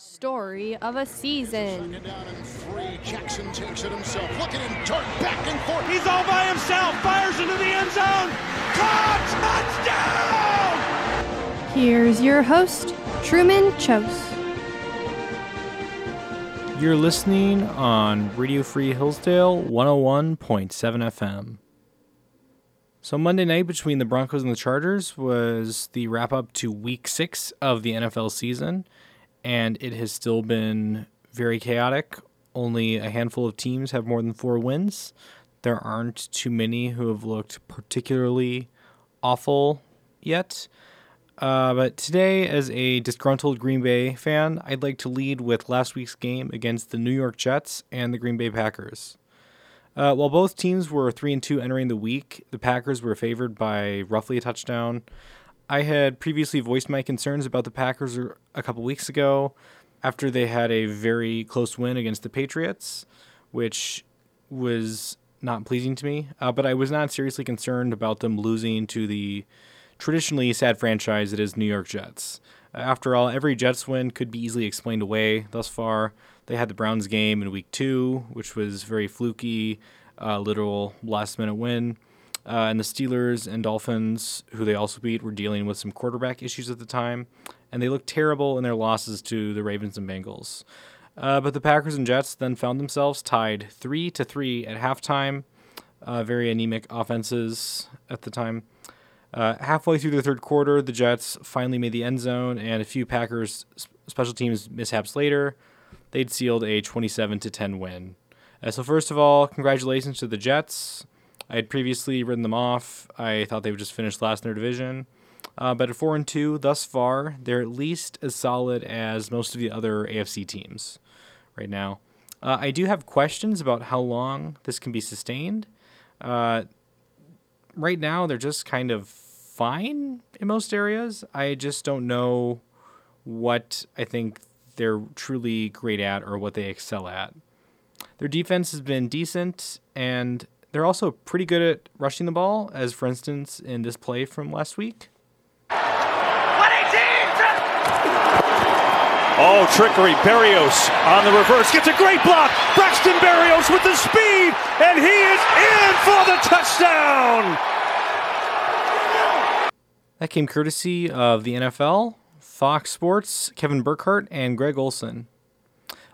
Story of a season. Second down and three. Jackson takes it himself. Look at him dart back and forth. He's all by himself. Fires into the end zone. Caught! Touchdown! Here's your host, Truman Chose. You're listening on Radio Free Hillsdale 101.7 FM. So, Monday night between the Broncos and the Chargers was the wrap up to week six of the NFL season, and it has still been very chaotic. Only a handful of teams have more than four wins. There aren't too many who have looked particularly awful yet. Uh, but today, as a disgruntled Green Bay fan, I'd like to lead with last week's game against the New York Jets and the Green Bay Packers. Uh, while both teams were three and two entering the week, the Packers were favored by roughly a touchdown. I had previously voiced my concerns about the Packers a couple weeks ago after they had a very close win against the Patriots, which was not pleasing to me. Uh, but I was not seriously concerned about them losing to the traditionally sad franchise that is New York Jets. After all, every Jets win could be easily explained away thus far. They had the Browns game in week two, which was very fluky, uh, literal last minute win. Uh, and the Steelers and Dolphins, who they also beat, were dealing with some quarterback issues at the time. And they looked terrible in their losses to the Ravens and Bengals. Uh, but the Packers and Jets then found themselves tied 3 to 3 at halftime. Uh, very anemic offenses at the time. Uh, halfway through the third quarter, the Jets finally made the end zone, and a few Packers special teams mishaps later, they'd sealed a 27 to 10 win. Uh, so first of all, congratulations to the Jets. I had previously written them off. I thought they would just finish last in their division. Uh, but at four and two thus far, they're at least as solid as most of the other AFC teams right now. Uh, I do have questions about how long this can be sustained. Uh, right now they're just kind of fine in most areas. I just don't know what I think they're truly great at or what they excel at. Their defense has been decent and they're also pretty good at rushing the ball, as for instance in this play from last week. Oh, trickery. Barrios on the reverse. Gets a great block. Braxton Barrios with the speed. And he is in for the touchdown. That came courtesy of the NFL, Fox Sports, Kevin Burkhardt, and Greg Olsen.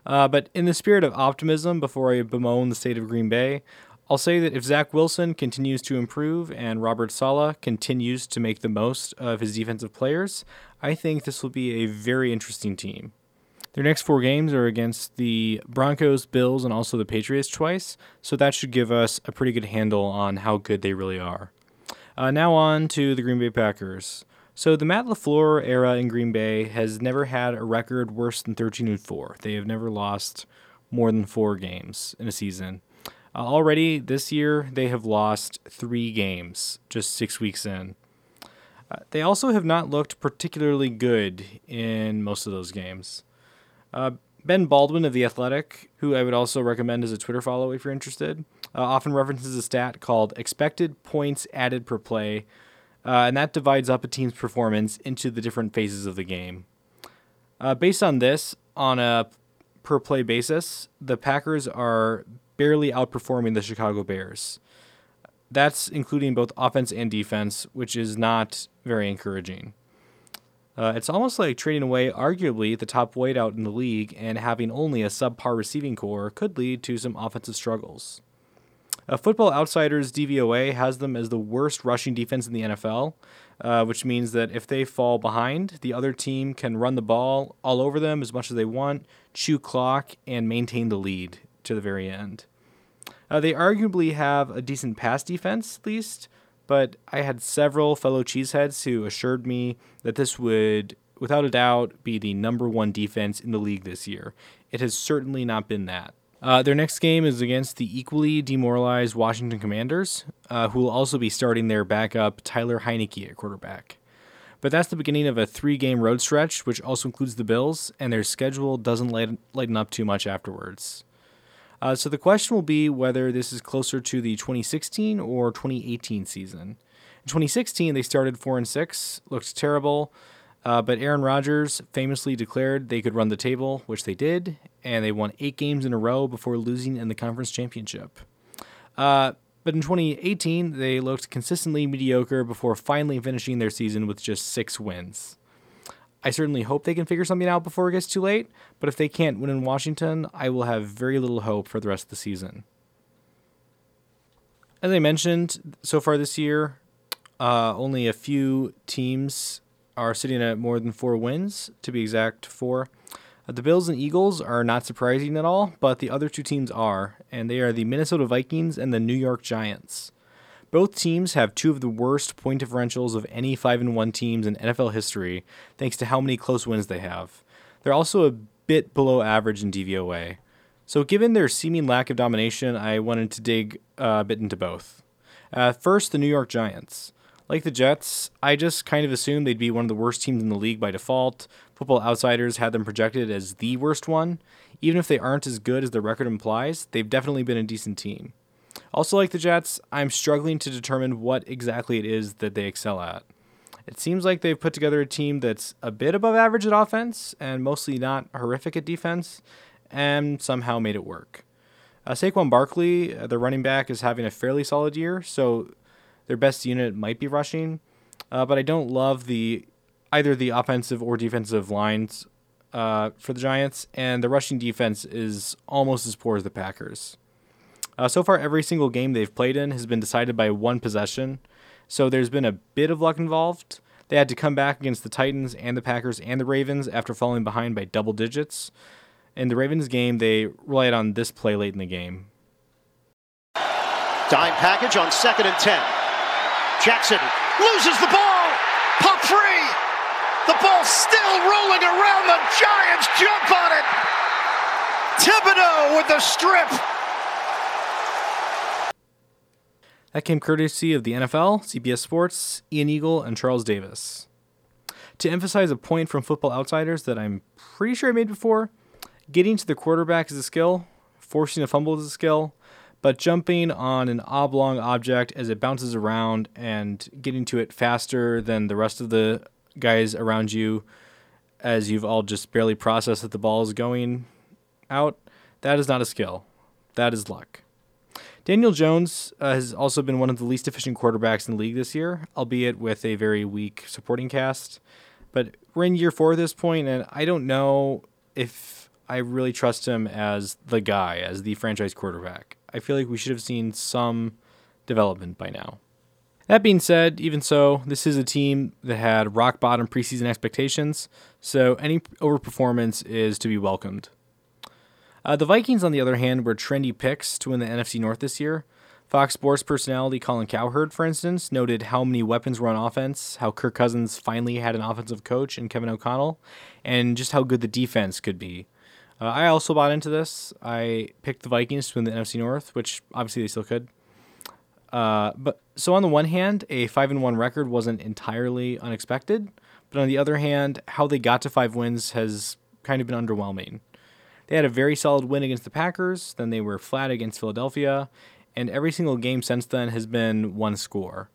Uh, but in the spirit of optimism, before I bemoan the state of Green Bay, I'll say that if Zach Wilson continues to improve and Robert Saleh continues to make the most of his defensive players, I think this will be a very interesting team. Their next four games are against the Broncos, Bills, and also the Patriots twice, so that should give us a pretty good handle on how good they really are. Uh, now on to the Green Bay Packers. So the Matt LaFleur era in Green Bay has never had a record worse than 13 and 4. They have never lost more than four games in a season. Uh, already this year, they have lost three games just six weeks in. Uh, they also have not looked particularly good in most of those games. Uh, ben Baldwin of The Athletic, who I would also recommend as a Twitter follow if you're interested, uh, often references a stat called expected points added per play, uh, and that divides up a team's performance into the different phases of the game. Uh, based on this, on a per play basis, the Packers are barely outperforming the Chicago Bears. That's including both offense and defense, which is not very encouraging. Uh, it's almost like trading away arguably the top wideout in the league and having only a subpar receiving corps could lead to some offensive struggles. Uh, Football Outsiders DVOA has them as the worst rushing defense in the NFL, uh, which means that if they fall behind, the other team can run the ball all over them as much as they want, chew clock, and maintain the lead to the very end. Uh, they arguably have a decent pass defense, at least, but I had several fellow cheeseheads who assured me that this would, without a doubt, be the number one defense in the league this year. It has certainly not been that. Uh, their next game is against the equally demoralized Washington Commanders, uh, who will also be starting their backup Tyler Heinicke at quarterback. But that's the beginning of a three game road stretch, which also includes the Bills, and their schedule doesn't lighten, lighten up too much afterwards. Uh, so the question will be whether this is closer to the 2016 or 2018 season. In 2016, they started four and six, looked terrible, Uh, but Aaron Rodgers famously declared they could run the table, which they did, and they won eight games in a row before losing in the conference championship. Uh, but in 2018, they looked consistently mediocre before finally finishing their season with just six wins. I certainly hope they can figure something out before it gets too late, but if they can't win in Washington, I will have very little hope for the rest of the season. As I mentioned, so far this year, uh, only a few teams are sitting at more than four wins, to be exact, four. Uh, the Bills and Eagles are not surprising at all, but the other two teams are, and they are the Minnesota Vikings and the New York Giants. Both teams have two of the worst point differentials of any 5 and 1 teams in NFL history, thanks to how many close wins they have. They're also a bit below average in DVOA. So, given their seeming lack of domination, I wanted to dig a bit into both. Uh, first, the New York Giants. Like the Jets, I just kind of assumed they'd be one of the worst teams in the league by default. Football Outsiders had them projected as the worst one. Even if they aren't as good as their record implies, they've definitely been a decent team. Also, like the Jets, I'm struggling to determine what exactly it is that they excel at. It seems like they've put together a team that's a bit above average at offense and mostly not horrific at defense, and somehow made it work. Uh, Saquon Barkley, uh, the running back, is having a fairly solid year, so their best unit might be rushing, uh, but I don't love the either the offensive or defensive lines uh, for the Giants, and the rushing defense is almost as poor as the Packers. Uh, so far, every single game they've played in has been decided by one possession, so there's been a bit of luck involved. They had to come back against the Titans and the Packers and the Ravens after falling behind by double digits. In the Ravens game, they relied on this play late in the game. Dime package on second and 10. Jackson loses the ball. Pop free. The ball still rolling around. The Giants jump on it. Thibodeaux with the strip. That came courtesy of the NFL, CBS Sports, Ian Eagle, and Charles Davis. To emphasize a point from Football Outsiders that I'm pretty sure I made before, getting to the quarterback is a skill, forcing a fumble is a skill, but jumping on an oblong object as it bounces around and getting to it faster than the rest of the guys around you as you've all just barely processed that the ball is going out, that is not a skill. That is luck. Daniel Jones uh, has also been one of the least efficient quarterbacks in the league this year, albeit with a very weak supporting cast. But we're in year four at this point, and I don't know if I really trust him as the guy, as the franchise quarterback. I feel like we should have seen some development by now. That being said, even so, this is a team that had rock bottom preseason expectations, so any overperformance is to be welcomed. Uh, the Vikings, on the other hand, were trendy picks to win the NFC North this year. Fox Sports personality Colin Cowherd, for instance, noted how many weapons were on offense, how Kirk Cousins finally had an offensive coach in Kevin O'Connell, and just how good the defense could be. Uh, I also bought into this. I picked the Vikings to win the NFC North, which obviously they still could. Uh, but so on the one hand, a five and one record wasn't entirely unexpected, but on the other hand, how they got to five wins has kind of been underwhelming. They had a very solid win against the Packers, then they were flat against Philadelphia, and every single game since then has been one score.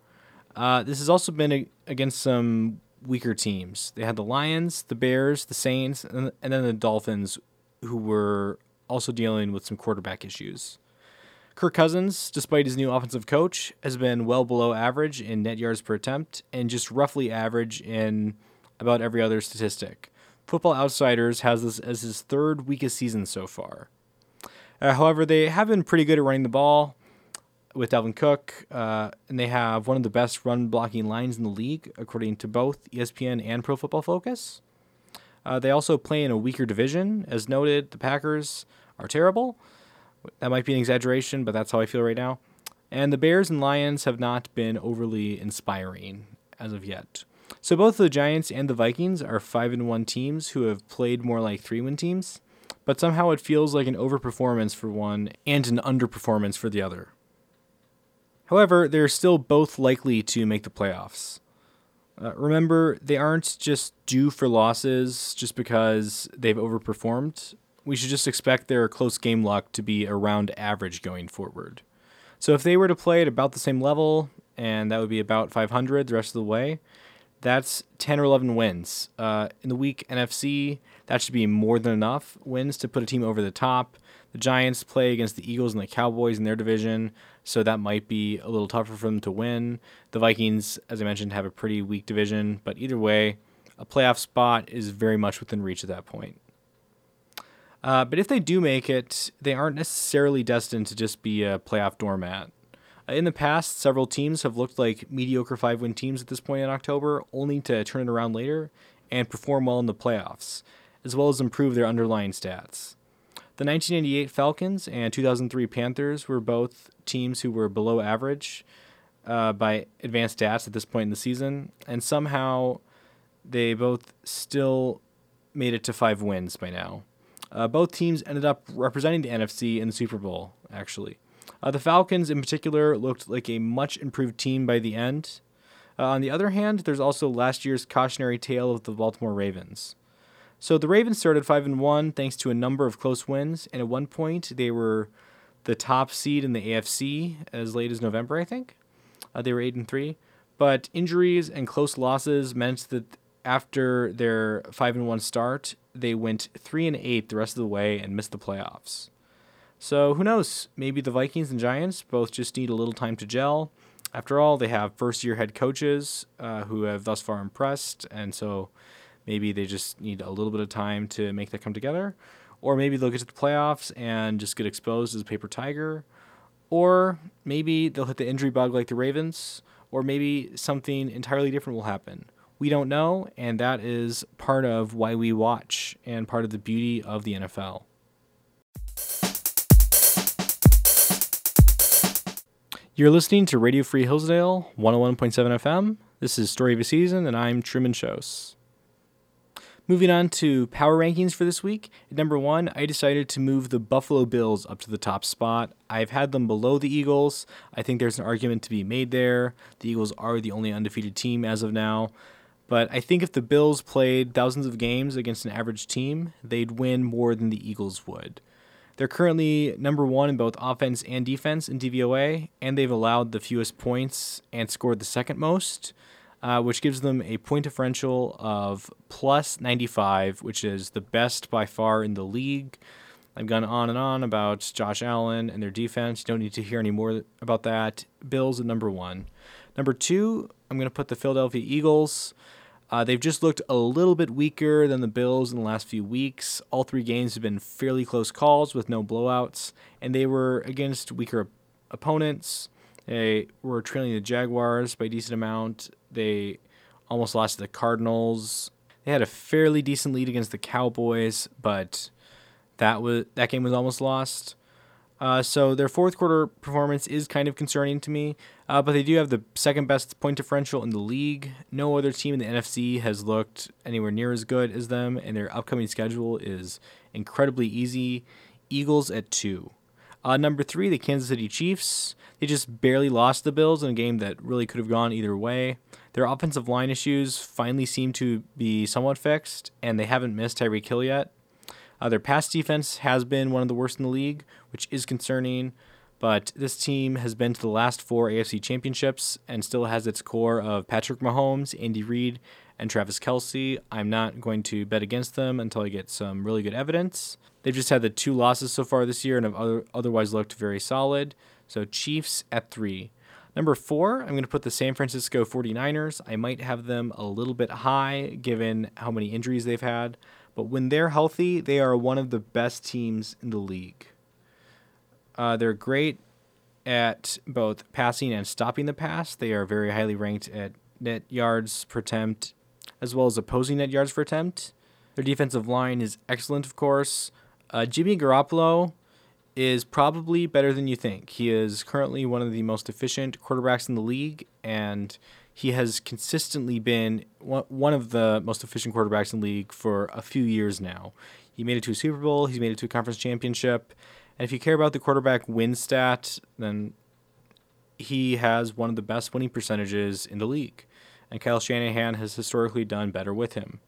Uh, this has also been a, against some weaker teams. They had the Lions, the Bears, the Saints, and, and then the Dolphins, who were also dealing with some quarterback issues. Kirk Cousins, despite his new offensive coach, has been well below average in net yards per attempt and just roughly average in about every other statistic. Football Outsiders has this as his third weakest season so far. Uh, however, they have been pretty good at running the ball with Dalvin Cook, uh, and they have one of the best run blocking lines in the league, according to both ESPN and Pro Football Focus. Uh, they also play in a weaker division. As noted, the Packers are terrible. That might be an exaggeration, but that's how I feel right now. And the Bears and Lions have not been overly inspiring as of yet. So both the Giants and the Vikings are 5 and 1 teams who have played more like 3-win teams, but somehow it feels like an overperformance for one and an underperformance for the other. However, they're still both likely to make the playoffs. Uh, remember, they aren't just due for losses just because they've overperformed. We should just expect their close game luck to be around average going forward. So if they were to play at about the same level, and that would be about 500 the rest of the way, That's 10 or 11 wins. Uh, in the weak NFC, that should be more than enough wins to put a team over the top. The Giants play against the Eagles and the Cowboys in their division, so that might be a little tougher for them to win. The Vikings, as I mentioned, have a pretty weak division, but either way, a playoff spot is very much within reach at that point. Uh, but if they do make it, they aren't necessarily destined to just be a playoff doormat. In the past, several teams have looked like mediocre five win teams at this point in October, only to turn it around later and perform well in the playoffs, as well as improve their underlying stats. The 1998 Falcons and 2003 Panthers were both teams who were below average uh, by advanced stats at this point in the season, and somehow they both still made it to five wins by now. Uh, both teams ended up representing the NFC in the Super Bowl, actually. Uh, the Falcons, in particular, looked like a much improved team by the end. Uh, on the other hand, there's also last year's cautionary tale of the Baltimore Ravens. So the Ravens started 5 and 1 thanks to a number of close wins, and at one point they were the top seed in the AFC as late as November, I think. Uh, they were 8 and 3, but injuries and close losses meant that after their 5 and 1 start, they went 3 and 8 the rest of the way and missed the playoffs. So who knows? Maybe the Vikings and Giants both just need a little time to gel. After all, they have first year head coaches uh, who have thus far impressed, and so maybe they just need a little bit of time to make that come together. Or maybe they'll get to the playoffs and just get exposed as a paper tiger. Or maybe they'll hit the injury bug like the Ravens. Or maybe something entirely different will happen. We don't know, and that is part of why we watch and part of the beauty of the NFL. You're listening to Radio Free Hillsdale 101.7 FM. This is Story of a Season, and I'm Truman Chose. Moving on to power rankings for this week. At number one, I decided to move the Buffalo Bills up to the top spot. I've had them below the Eagles. I think there's an argument to be made there. The Eagles are the only undefeated team as of now. But I think if the Bills played thousands of games against an average team, they'd win more than the Eagles would. They're currently number one in both offense and defense in DVOA, and they've allowed the fewest points and scored the second most, uh, which gives them a point differential of plus 95, which is the best by far in the league. I've gone on and on about Josh Allen and their defense. You don't need to hear any more about that. Bills at number one. Number two, I'm going to put the Philadelphia Eagles. Uh, they've just looked a little bit weaker than the Bills in the last few weeks. All three games have been fairly close calls with no blowouts, and they were against weaker op- opponents. They were trailing the Jaguars by a decent amount. They almost lost to the Cardinals. They had a fairly decent lead against the Cowboys, but that was that game was almost lost. Uh, so their fourth quarter performance is kind of concerning to me, uh, but they do have the second best point differential in the league. No other team in the NFC has looked anywhere near as good as them, and their upcoming schedule is incredibly easy. Eagles at two. Uh, number three, the Kansas City Chiefs. They just barely lost the Bills in a game that really could have gone either way. Their offensive line issues finally seem to be somewhat fixed, and they haven't missed Tyreek Hill yet. Uh, their pass defense has been one of the worst in the league, which is concerning. But this team has been to the last four AFC championships and still has its core of Patrick Mahomes, Andy Reid, and Travis Kelce. I'm not going to bet against them until I get some really good evidence. They've just had the two losses so far this year and have other, otherwise looked very solid. So Chiefs at three. Number four, I'm going to put the San Francisco 49ers. I might have them a little bit high given how many injuries they've had. But when they're healthy, they are one of the best teams in the league. Uh, they're great at both passing and stopping the pass. They are very highly ranked at net yards per attempt, as well as opposing net yards per attempt. Their defensive line is excellent, of course. Uh, Jimmy Garoppolo is probably better than you think. He is currently one of the most efficient quarterbacks in the league, and he has consistently been one of the most efficient quarterbacks in the league for a few years now. He made it to a Super Bowl, he's made it to a conference championship. And if you care about the quarterback win stat, then he has one of the best winning percentages in the league. And Kyle Shanahan has historically done better with him.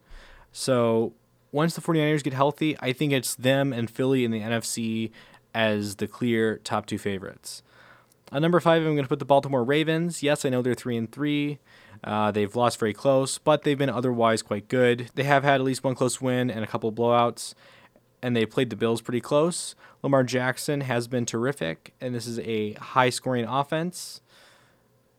So once the 49ers get healthy, I think it's them and Philly in the NFC as the clear top two favorites. On number five, I'm going to put the Baltimore Ravens. Yes, I know they're three and three. Uh, they've lost very close, but they've been otherwise quite good. They have had at least one close win and a couple blowouts, and they played the Bills pretty close. Lamar Jackson has been terrific, and this is a high scoring offense.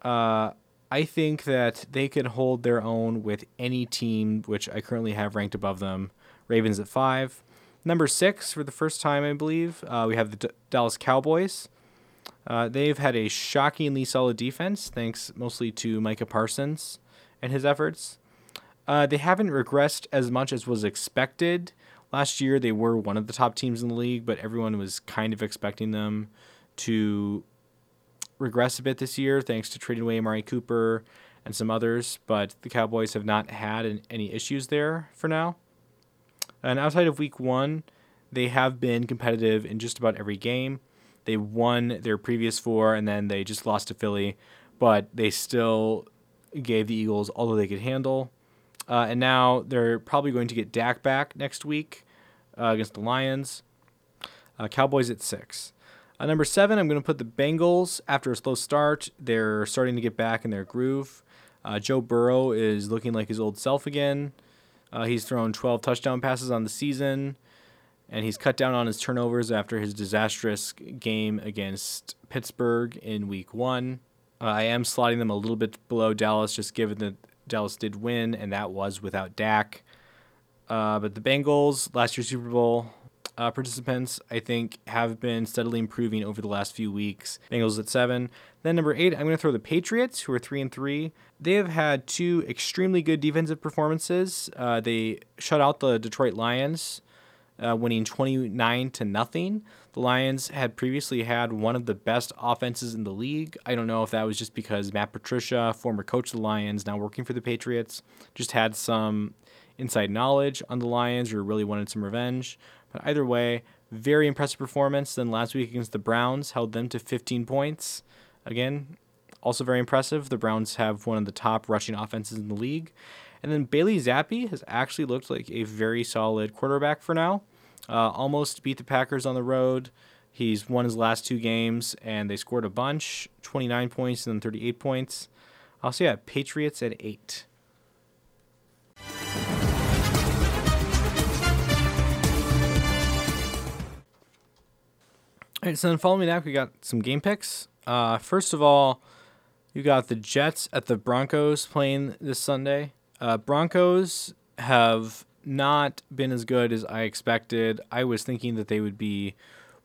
Uh, I think that they could hold their own with any team which I currently have ranked above them. Ravens at five. Number six, for the first time, I believe, uh, we have the D- Dallas Cowboys. Uh, they've had a shockingly solid defense, thanks mostly to Micah Parsons and his efforts. Uh, they haven't regressed as much as was expected. Last year, they were one of the top teams in the league, but everyone was kind of expecting them to regress a bit this year, thanks to trading away Amari Cooper and some others. But the Cowboys have not had any issues there for now. And outside of week one, they have been competitive in just about every game. They won their previous four and then they just lost to Philly, but they still gave the Eagles all that they could handle. Uh, and now they're probably going to get Dak back next week uh, against the Lions. Uh, Cowboys at six. Uh, number seven, I'm going to put the Bengals after a slow start. They're starting to get back in their groove. Uh, Joe Burrow is looking like his old self again. Uh, he's thrown 12 touchdown passes on the season and he's cut down on his turnovers after his disastrous game against Pittsburgh in week one. Uh, I am slotting them a little bit below Dallas, just given that Dallas did win, and that was without Dak. Uh, but the Bengals, last year's Super Bowl uh, participants, I think, have been steadily improving over the last few weeks. Bengals at seven. Then number eight, I'm going to throw the Patriots, who are three and three. They have had two extremely good defensive performances. Uh, they shut out the Detroit Lions uh, winning 29 to nothing. The Lions had previously had one of the best offenses in the league. I don't know if that was just because Matt Patricia, former coach of the Lions, now working for the Patriots, just had some inside knowledge on the Lions or really wanted some revenge. But either way, very impressive performance. Then last week against the Browns held them to 15 points. Again, also very impressive. The Browns have one of the top rushing offenses in the league. And then Bailey Zappe has actually looked like a very solid quarterback for now. Uh, almost beat the Packers on the road. He's won his last two games, and they scored a bunch 29 points and then 38 points. I'll yeah, Patriots at 8. All right, so then following that, we got some game picks. Uh, first of all, you got the Jets at the Broncos playing this Sunday. Uh, Broncos have not been as good as I expected. I was thinking that they would be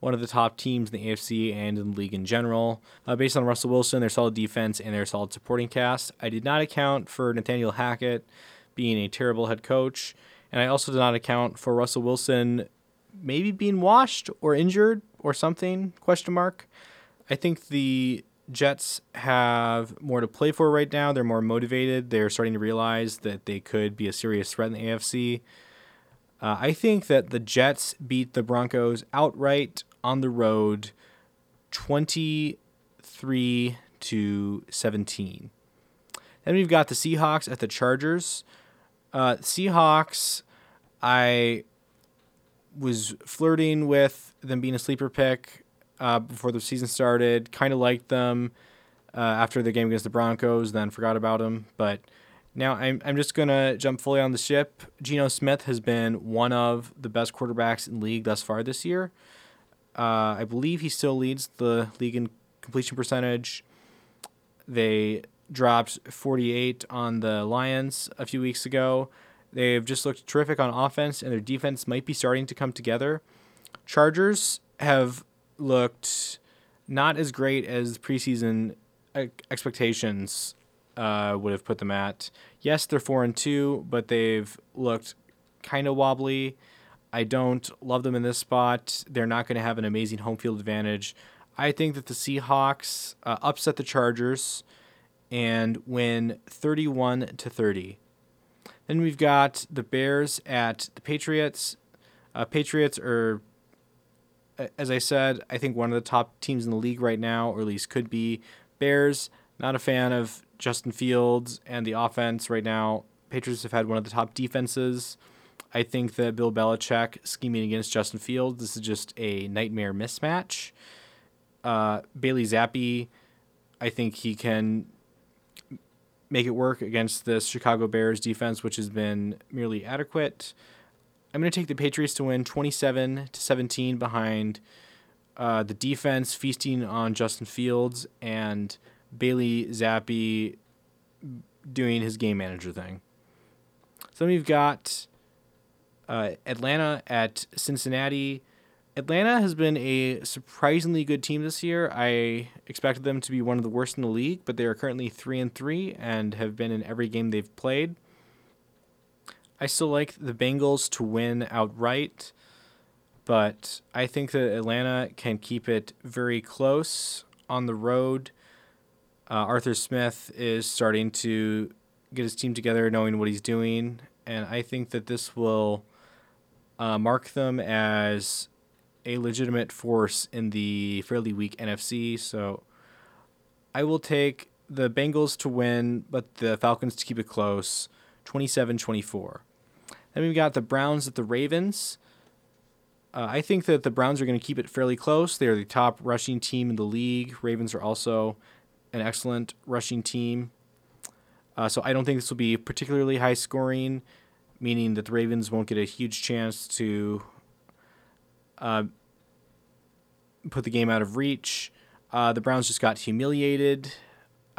one of the top teams in the AFC and in the league in general. Uh, based on Russell Wilson, their solid defense, and their solid supporting cast, I did not account for Nathaniel Hackett being a terrible head coach, and I also did not account for Russell Wilson maybe being washed or injured or something question mark. I think the Jets have more to play for right now. They're more motivated. They're starting to realize that they could be a serious threat in the AFC. Uh, I think that the Jets beat the Broncos outright on the road 23 to 17. Then we've got the Seahawks at the Chargers. Uh, Seahawks, I was flirting with them being a sleeper pick uh, before the season started. Kind of liked them uh, after the game against the Broncos, then forgot about them. But now I'm, I'm just going to jump fully on the ship. Geno Smith has been one of the best quarterbacks in league thus far this year. Uh, I believe he still leads the league in completion percentage. They dropped 48 on the Lions a few weeks ago. They've just looked terrific on offense, and their defense might be starting to come together. Chargers have looked not as great as preseason expectations uh, would have put them at. Yes, they're four and two, but they've looked kind of wobbly. I don't love them in this spot. They're not going to have an amazing home field advantage. I think that the Seahawks uh, upset the Chargers and win 31 to 30. Then we've got the Bears at the Patriots. Uh, Patriots are as I said, I think one of the top teams in the league right now, or at least could be. Bears, not a fan of Justin Fields and the offense right now. Patriots have had one of the top defenses. I think that Bill Belichick scheming against Justin Fields, this is just a nightmare mismatch. Uh, Bailey Zappe, I think he can make it work against this Chicago Bears defense, which has been merely adequate. I'm going to take the Patriots to win 27 to 17 behind uh, the defense feasting on Justin Fields and Bailey Zappe doing his game manager thing. So then we've got uh, Atlanta at Cincinnati. Atlanta has been a surprisingly good team this year. I expected them to be one of the worst in the league, but they are currently three and three and have been in every game they've played. I still like the Bengals to win outright, but I think that Atlanta can keep it very close on the road. Uh, Arthur Smith is starting to get his team together, knowing what he's doing, and I think that this will uh, mark them as a legitimate force in the fairly weak NFC. So I will take the Bengals to win, but the Falcons to keep it close 27 24. Then we've got the Browns at the Ravens. Uh, I think that the Browns are going to keep it fairly close. They are the top rushing team in the league. Ravens are also an excellent rushing team. Uh, so I don't think this will be particularly high scoring, meaning that the Ravens won't get a huge chance to uh, put the game out of reach. Uh, the Browns just got humiliated.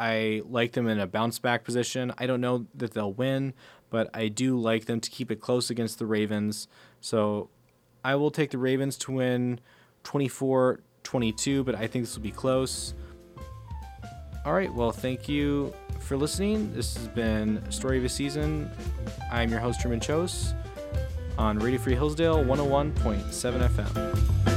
I like them in a bounce back position. I don't know that they'll win, but I do like them to keep it close against the Ravens. So I will take the Ravens to win 24 22, but I think this will be close. All right, well, thank you for listening. This has been Story of a Season. I'm your host, Truman Chose, on Radio Free Hillsdale 101.7 FM.